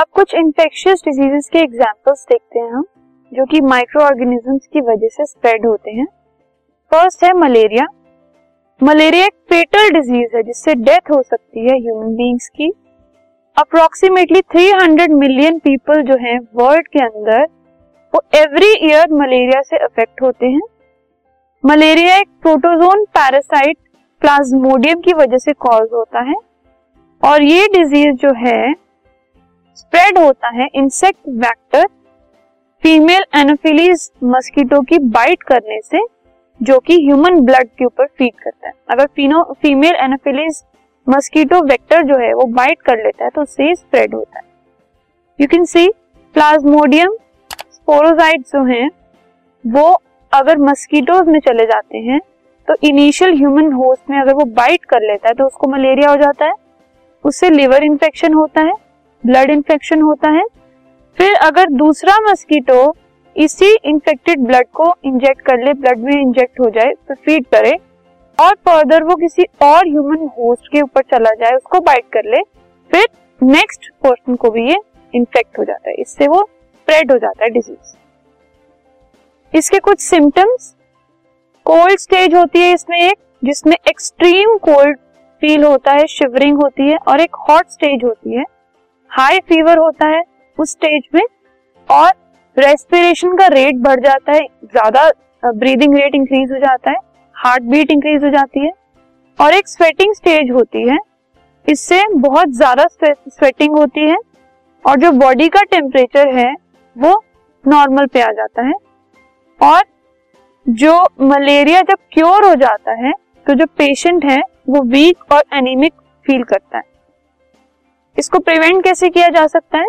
अब कुछ infectious diseases के एग्जांपल्स देखते हैं हम, जो कि माइक्रो ऑर्गेनिजम्स की वजह से स्प्रेड होते हैं। फ़र्स्ट है मलेरिया मलेरिया एक फेटल डिज़ीज़ है, जिससे डेथ हो सकती है ह्यूमन बींग्स की। अप्रोक्सीमेटली 300 मिलियन पीपल जो हैं वर्ल्ड के अंदर, वो एवरी ईयर मलेरिया से अफेक्ट होते हैं। मलेरिया एक प्रोटोजोन पैरासाइट प्लाज्मोडियम की वजह से कॉज होता है। और ये डिज़ीज़ जो है स्प्रेड होता है insect vector female anopheles mosquito की बाइट करने से, जो कि ह्यूमन ब्लड के ऊपर फ़ीड करता है। अगर फीनो फीमेल एनोफिलीज मस्कीटो वेक्टर जो है, वो बाइट कर लेता है तो उससे स्प्रेड होता है। You can see plasmodium sporozoite जो हैं, वो अगर मस्कीटोज में चले जाते हैं तो इनिशियल ह्यूमन होस्ट में अगर वो बाइट कर लेता है तो उसको मलेरिया हो जाता है, उससे लिवर इन्फेक्शन होता है ब्लड इन्फेक्शन होता है। फिर अगर दूसरा मस्कीटो इसी इन्फेक्टेड ब्लड को इंजेक्ट कर ले ब्लड में इंजेक्ट हो जाए तो फ़ीड करे और फर्दर वो किसी और ह्यूमन होस्ट के ऊपर चला जाए, उसको बाइट कर ले, फिर नेक्स्ट पर्सन को भी ये इन्फेक्ट हो जाता है। इससे वो स्प्रेड हो जाता है डिज़ीज़ इसके कुछ सिम्टम्स कोल्ड स्टेज होती है इसमें एक, जिसमें एक्सट्रीम कोल्ड फील होता है शिवरिंग होती है और एक हॉट स्टेज होती है। हाई फीवर होता है उस स्टेज में और रेस्पिरेशन का रेट बढ़ जाता है, ज़्यादा ब्रीदिंग रेट इंक्रीज हो जाता है हार्ट बीट इंक्रीज हो जाती है और एक स्वेटिंग स्टेज होती है। इससे बहुत ज़्यादा स्वेटिंग होती है और जो बॉडी का टेम्परेचर है वो नॉर्मल पे आ जाता है और जो मलेरिया जब क्योर हो जाता है तो जो पेशेंट है वो वीक और एनीमिक फील करता है। इसको प्रिवेंट कैसे किया जा सकता है?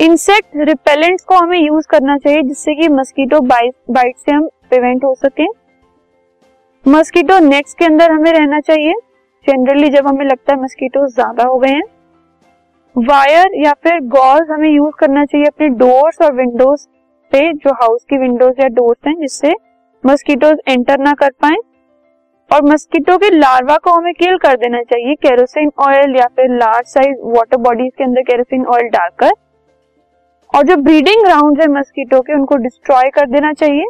इंसेक्ट रिपेलेंट्स को हमें यूज़ करना चाहिए जिससे कि मस्कीटो बाइट से हम प्रिवेंट हो सके। मस्कीटो नेट्स के अंदर हमें रहना चाहिए। जनरली जब हमें लगता है मस्कीटो ज़्यादा हो गए हैं। वायर या फिर गॉज हमें यूज़ करना चाहिए अपने डोर्स और विंडोज़ पे, जो हाउस की विंडोज़ या डोर्स हैं, जिससे मस्कीटोज एंटर ना कर पाए। और मस्कीटो के लार्वा को हमें किल कर देना चाहिए केरोसिन ऑयल या फिर लार्ज साइज़ वाटर बॉडीज के अंदर केरोसिन ऑयल डालकर। और जो ब्रीडिंग ग्राउंड है मस्कीटो के, उनको डिस्ट्रॉय कर देना चाहिए।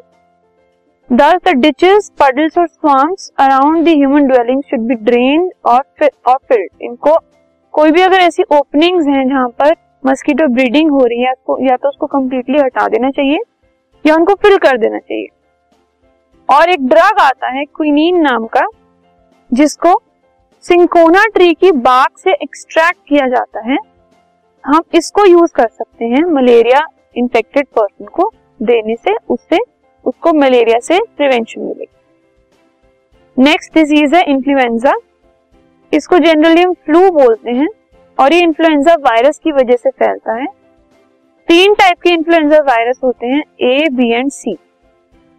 दस द डिचेस पडल्स और swamps around the human dwelling should be drain और फिल्ड इनको कोई भी अगर ऐसी ओपनिंग्स हैं जहाँ पर मस्कीटो ब्रीडिंग हो रही है, या तो उसको कम्प्लीटली हटा देना चाहिए, या उनको फिल कर देना चाहिए। और एक ड्रग आता है क्विनीन नाम का, जिसको सिंकोना ट्री की बाग से एक्सट्रैक्ट किया जाता है। हम इसको यूज़ कर सकते हैं मलेरिया इन्फेक्टेड पर्सन को देने से, उससे, उसको मलेरिया से प्रिवेंशन मिलेगी। नेक्स्ट डिज़ीज़ है इन्फ्लुएंजा इसको जनरली हम फ्लू बोलते हैं और ये इन्फ्लुएंजा वायरस की वजह से फैलता है। तीन टाइप के इन्फ्लुएंजा वायरस होते हैं ए बी एंड सी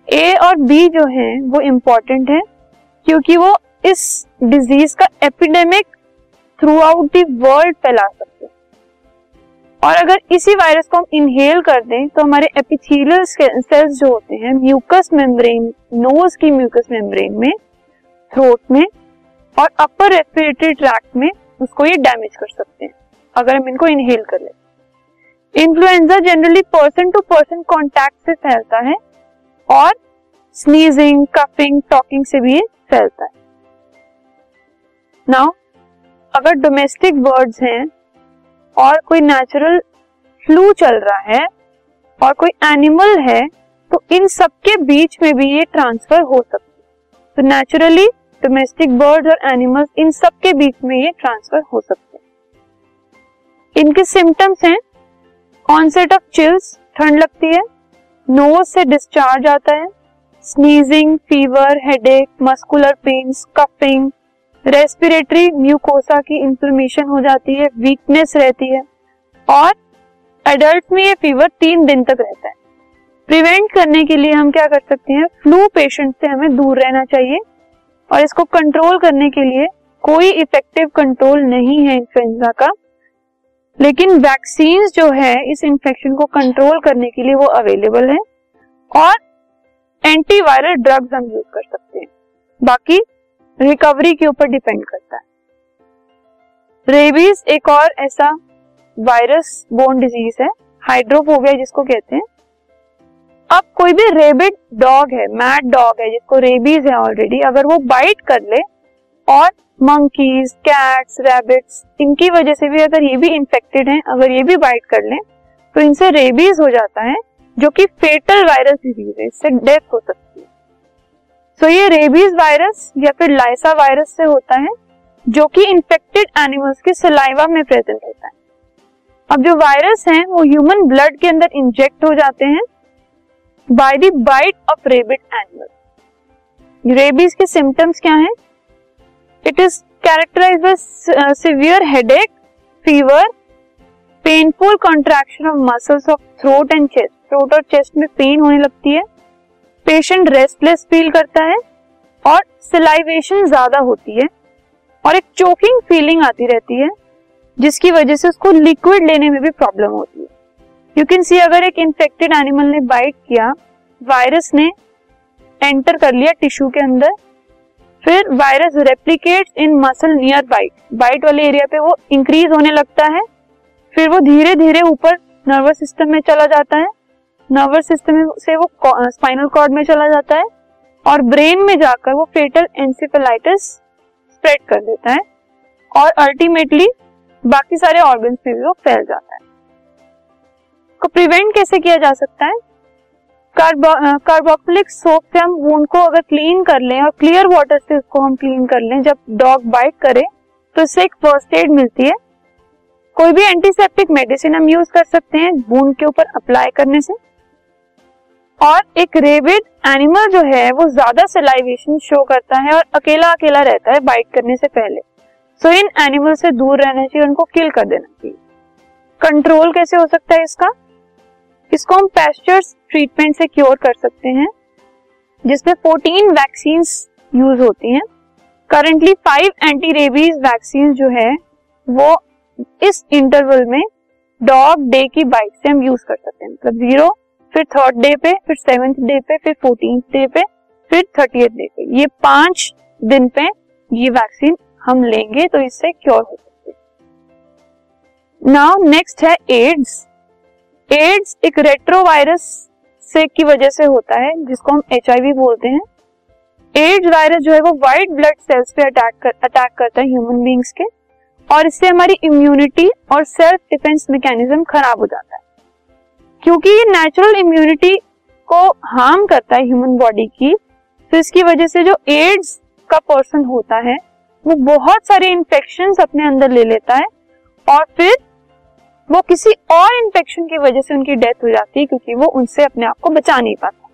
ए और बी जो है, वो इम्पोर्टेंट है, क्योंकि वो इस डिज़ीज़ का एपिडेमिक थ्रू आउट वर्ल्ड फैला सकते हैं। और अगर इसी वायरस को हम इनहेल कर दें तो हमारे एपिथेलियल सेल्स जो होते हैं म्यूकस मेम्ब्रेन नोज़ की म्यूकस मेम्ब्रेन में थ्रोट में, और अपर रेस्पिरेटरी ट्रैक्ट में, उसको ये डैमेज कर सकते हैं, अगर हम इनको इनहेल कर ले। Influenza generally person to person contact से फैलता है और स्नीजिंग कफिंग टॉकिंग से भी ये फैलता है। नाउ अगर डोमेस्टिक बर्ड्स हैं और कोई नेचुरल फ्लू चल रहा है और कोई एनिमल है तो इन सबके बीच में भी ये ट्रांसफ़र हो सकती है। तो नेचुरली डोमेस्टिक बर्ड और एनिमल्स इन सब के बीच में ये ट्रांसफ़र हो सकते हैं। इनके सिम्टम्स हैं ऑनसेट ऑफ़ चिल्स ठंड लगती है नोज़ से डिस्चार्ज आता है। Sneezing fever headache muscular pain coughing respiratory mucosa की इंफ्लेमेशन हो जाती है वीकनेस रहती है और एडल्ट में ये फीवर तीन दिन तक रहता है। प्रिवेंट करने के लिए हम क्या कर सकते हैं? फ्लू पेशेंट से हमें दूर रहना चाहिए और इसको कंट्रोल करने के लिए कोई इफ़ेक्टिव कंट्रोल नहीं है इन्फ्लुएंजा का। लेकिन वैक्सीन जो है इस इंफेक्शन को कंट्रोल करने के लिए वो अवेलेबल है और एंटीवायरल ड्रग्स हम यूज़ कर सकते हैं। बाकी रिकवरी के ऊपर डिपेंड करता है। रेबीज एक और ऐसा वायरस बोन डिज़ीज़ है हाइड्रोफोबिया जिसको कहते हैं। अब कोई भी रेबिड डॉग है मैड डॉग है, जिसको रेबीज है ऑलरेडी अगर वो बाइट कर ले और मंकीज कैट्स रैबिट्स इनकी वजह से भी अगर ये भी इंफेक्टेड हैं, अगर ये भी बाइट कर लें तो इनसे रेबीज हो जाता है, जो कि फेटल वायरस डिज़ीज़ है, इससे डेथ हो सकती है। सो ये रेबीज वायरस या फिर लाइसा वायरस से होता है, जो कि इंफेक्टेड एनिमल्स के सलाइवा में प्रेजेंट होता है। अब जो वायरस हैं, वो ह्यूमन ब्लड के अंदर इंजेक्ट हो जाते हैं by the bite of rabid animal rabies के सिम्टम्स क्या हैं? It is characterised by severe headache fever painful contraction of muscles of throat and chest throat और चेस्ट में पेन होने लगती है। पेशेंट रेस्टलेस फील करता है और सिलाइवेशन ज़्यादा होती है और एक चोकिंग फीलिंग आती रहती है, जिसकी वजह से उसको लिक्विड लेने में भी प्रॉब्लम होती है। यू कैन सी अगर एक इन्फेक्टेड एनिमल ने बाइट किया वायरस ने एंटर कर लिया टिश्यू के अंदर फिर virus replicates in muscle near bite bite वाले एरिया पे वो इंक्रीज होने लगता है। फिर वो धीरे धीरे ऊपर नर्वस सिस्टम में चला जाता है। नर्वस सिस्टम से वो स्पाइनल कॉर्ड में चला जाता है और ब्रेन में जाकर वो फेटल एंसिफेलाइटिस स्प्रेड कर देता है और अल्टीमेटली बाकी सारे ऑर्गन्स में भी वो फैल जाता है। को प्रिवेंट कैसे किया जा सकता है? कार्बोक्सिलिक सोप से हम वूंड को अगर क्लीन कर लें और क्लियर वाटर से उसको हम क्लीन कर लें, जब डॉग बाइट करे तो इससे एक फ़र्स्ट एड मिलती है। कोई भी एंटीसेप्टिक मेडिसिन हम यूज़ कर सकते हैं वूंड के ऊपर अप्लाई करने से। और एक रेबिड एनिमल जो है, वो ज़्यादा सेलाइवेशन शो करता है और अकेला अकेला रहता है बाइट करने से पहले। सो इन एनिमल से दूर रहना चाहिए उनको किल कर देना चाहिए। कंट्रोल कैसे हो सकता है इसका? इसको हम पेस्चर्स ट्रीटमेंट से क्योर कर सकते हैं, जिसमें 14 वैक्सीन यूज़ होती हैं। Currently five anti rabies vaccine जो है, वो इस इंटरवल में डॉग डे की बाइट से हम यूज़ कर सकते हैं। मतलब ज़ीरो फिर थर्ड डे पे, फिर सेवेंथ डे पे, फिर फोर्टीन डे पे, फिर थर्टी डे पे। ये पाँच दिन पे ये वैक्सीन हम लेंगे तो इससे क्योर हो सकते नाउ नेक्स्ट है एड्स एड्स एक रेट्रोवायरस से की वजह से होता है, जिसको हम एचआईवी बोलते हैं। एड्स वायरस जो है वो व्हाइट ब्लड सेल्स पे अटैक कर, अटैक करता है ह्यूमन बींग्स के, और इससे हमारी इम्यूनिटी और सेल्फ डिफेंस मैकेनिज्म खराब हो जाता है। क्योंकि ये नेचुरल इम्यूनिटी को हार्म करता है ह्यूमन बॉडी की तो इसकी वजह से जो एड्स का पर्सन होता है, वो बहुत सारे इंफेक्शन अपने अंदर ले लेता है, और फिर वो किसी और इन्फेक्शन की वजह से उनकी डेथ हो जाती है क्योंकि वो उनसे अपने आप को बचा नहीं पाता।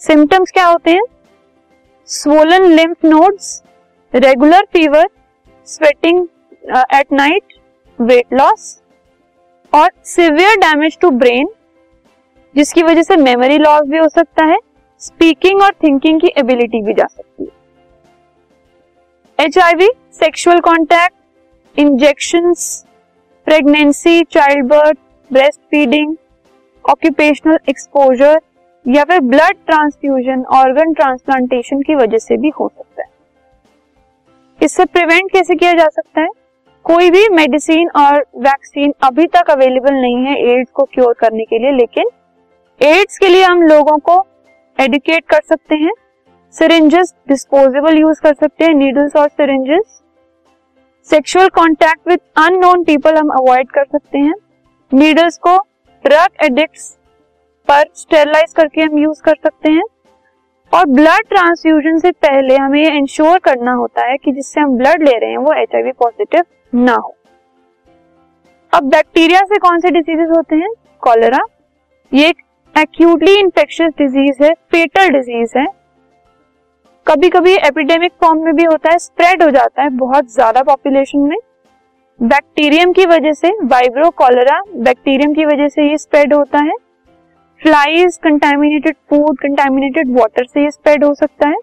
सिम्टम्स क्या होते हैं? Swollen lymph nodes regular fever sweating at night weight loss और सिवियर डैमेज टू ब्रेन जिसकी वजह से मेमोरी लॉस भी हो सकता है स्पीकिंग और थिंकिंग की एबिलिटी भी जा सकती है। H I V sexual contact injection pregnancy child birth breast feeding occupational exposure या फिर ब्लड ट्रांसफ्यूजन ऑर्गन ट्रांसप्लांटेशन की वजह से भी हो सकता है। इससे प्रिवेंट कैसे किया जा सकता है? कोई भी मेडिसिन और वैक्सीन अभी तक अवेलेबल नहीं है एड्स को क्योर करने के लिए, लेकिन एड्स के लिए हम लोगों को एडुकेट कर सकते हैं सिरिंजेस डिस्पोजेबल यूज़ कर सकते हैं नीडल्स और syringes sexual contact with unknown people हम अवॉइड कर सकते हैं। नीडल्स को ड्रग एडिक्ट्स पर स्टेरलाइज करके हम यूज़ कर सकते हैं। और ब्लड ट्रांसफ्यूजन से पहले हमें ये इंश्योर करना होता है कि जिससे हम ब्लड ले रहे हैं, वो एचआईवी पॉजिटिव ना हो। अब बैक्टीरिया से कौन से डिजीजेस होते हैं? कॉलेरा ये एक एक्यूटली इंफेक्शियस डिज़ीज़ है फेटल डिज़ीज़ है। कभी कभी एपिडेमिक फॉर्म में भी होता है स्प्रेड हो जाता है बहुत ज़्यादा पॉपुलेशन में। बैक्टीरियम की वजह से वाइब्रो कॉलरा बैक्टीरियम की वजह से ये स्प्रेड होता है। Flies contaminated food contaminated water से ये स्प्रेड हो सकता है।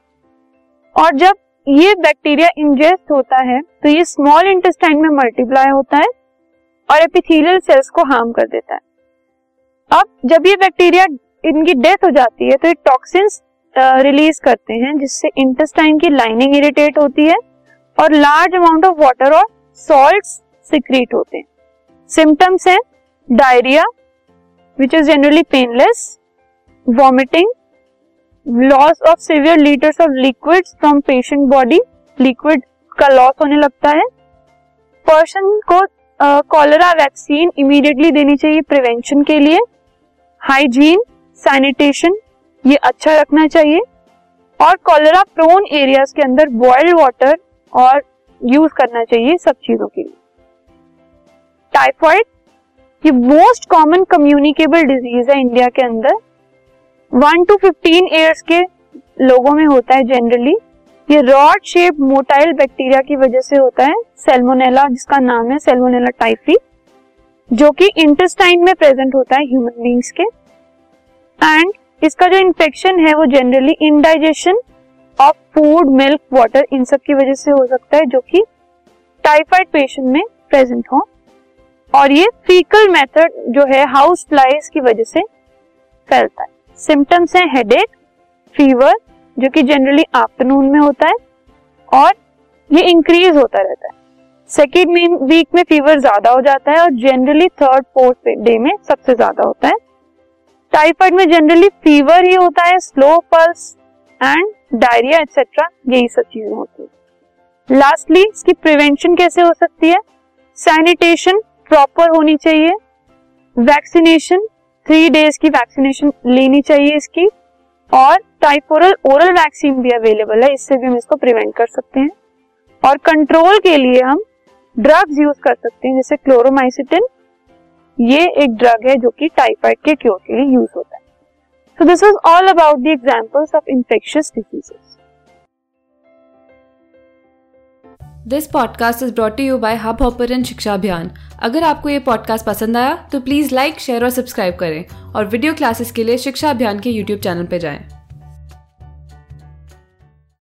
और जब ये बैक्टीरिया इंजेस्ट होता है तो ये स्मॉल इंटेस्टाइन में मल्टीप्लाई होता है और एपिथेलियल सेल्स को हार्म कर देता है। अब जब ये बैक्टीरिया इनकी डेथ हो जाती है तो ये टॉक्सिन्स रिलीज़ करते हैं, जिससे इंटेस्टाइन की लाइनिंग इरिटेट होती है और लार्ज अमाउंट ऑफ़ वाटर और सॉल्ट सिक्रीट होते हैं। सिम्टम्स हैं diarrhoea which is generally painless vomiting loss of severe litres of liquid from patient body liquid का लॉस होने लगता है। पर्सन को कॉलरा वैक्सीन इमीडिएटली देनी चाहिए प्रिवेंशन के लिए। हाइजीन सैनिटेशन ये अच्छा रखना चाहिए। और कॉलरा प्रोन एरियाज़ के अंदर बॉइल्ड वाटर और यूज़ करना चाहिए सब चीज़ों के लिए। टाइफॉइड ये मोस्ट कॉमन कम्युनिकेबल डिज़ीज़ है इंडिया के अंदर। वन टू फिफ्टीन ईयर्स के लोगों में होता है जनरली ये रॉड शेप मोटाइल बैक्टीरिया की वजह से होता है सेल्मोनेला जिसका नाम है सेल्मोनेला टाइफी जो कि इंटेस्टाइन में प्रेजेंट होता है ह्यूमन बींग्स के। एंड इसका जो इन्फेक्शन है, वो generally indigestion of food milk water इन सब की वजह से हो सकता है, जो कि टाइफाइड पेशेंट में प्रेजेंट हो। और ये फीकल मेथड जो है हाउस फ्लाइज की वजह से फैलता है। सिम्टम्स है हेडेक फीवर जो कि जनरली आफ्टरनून में होता है, और ये इंक्रीज होता रहता है। सेकेंड वीक में फीवर ज़्यादा हो जाता है, और जनरली थर्ड फोर्थ डे में सबसे ज़्यादा होता है। टाइफाइड में जनरली फीवर ही होता है slow pulse and diarrhoea etcetera यही सब चीज़ें होती है। लास्टली इसकी प्रिवेंशन कैसे हो सकती है? सैनिटेशन प्रॉपर होनी चाहिए। वैक्सीनेशन थ्री डेज़ की वैक्सीनेशन लेनी चाहिए इसकी। और टाइफोरल ओरल वैक्सीन भी अवेलेबल है, इससे भी हम इसको प्रिवेंट कर सकते हैं। और कंट्रोल के लिए हम ड्रग्स यूज़ कर सकते हैं, जैसे क्लोरोमाइसिटिन ये एक ड्रग है जो कि टाइफाइड के क्योर के लिए यूज़ होता है। So this is all about the examples of infectious diseases this podcast is brought you by Hubhopper Shiksha Abhiyan अगर आपको ये पॉडकास्ट पसंद आया तो प्लीज़ लाइक शेयर और सब्सक्राइब करें और वीडियो क्लासेस के लिए शिक्षा अभियान के यूट्यूब चैनल पर जाएँ।